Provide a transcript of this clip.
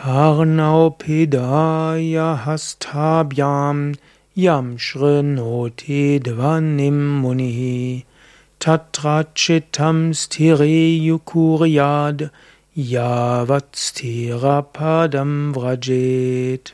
Karnaupedaya hastabhyam yam shrinoti dvanim munihi tatrachitam sthireyukuryad yavat sthirapadam vrajet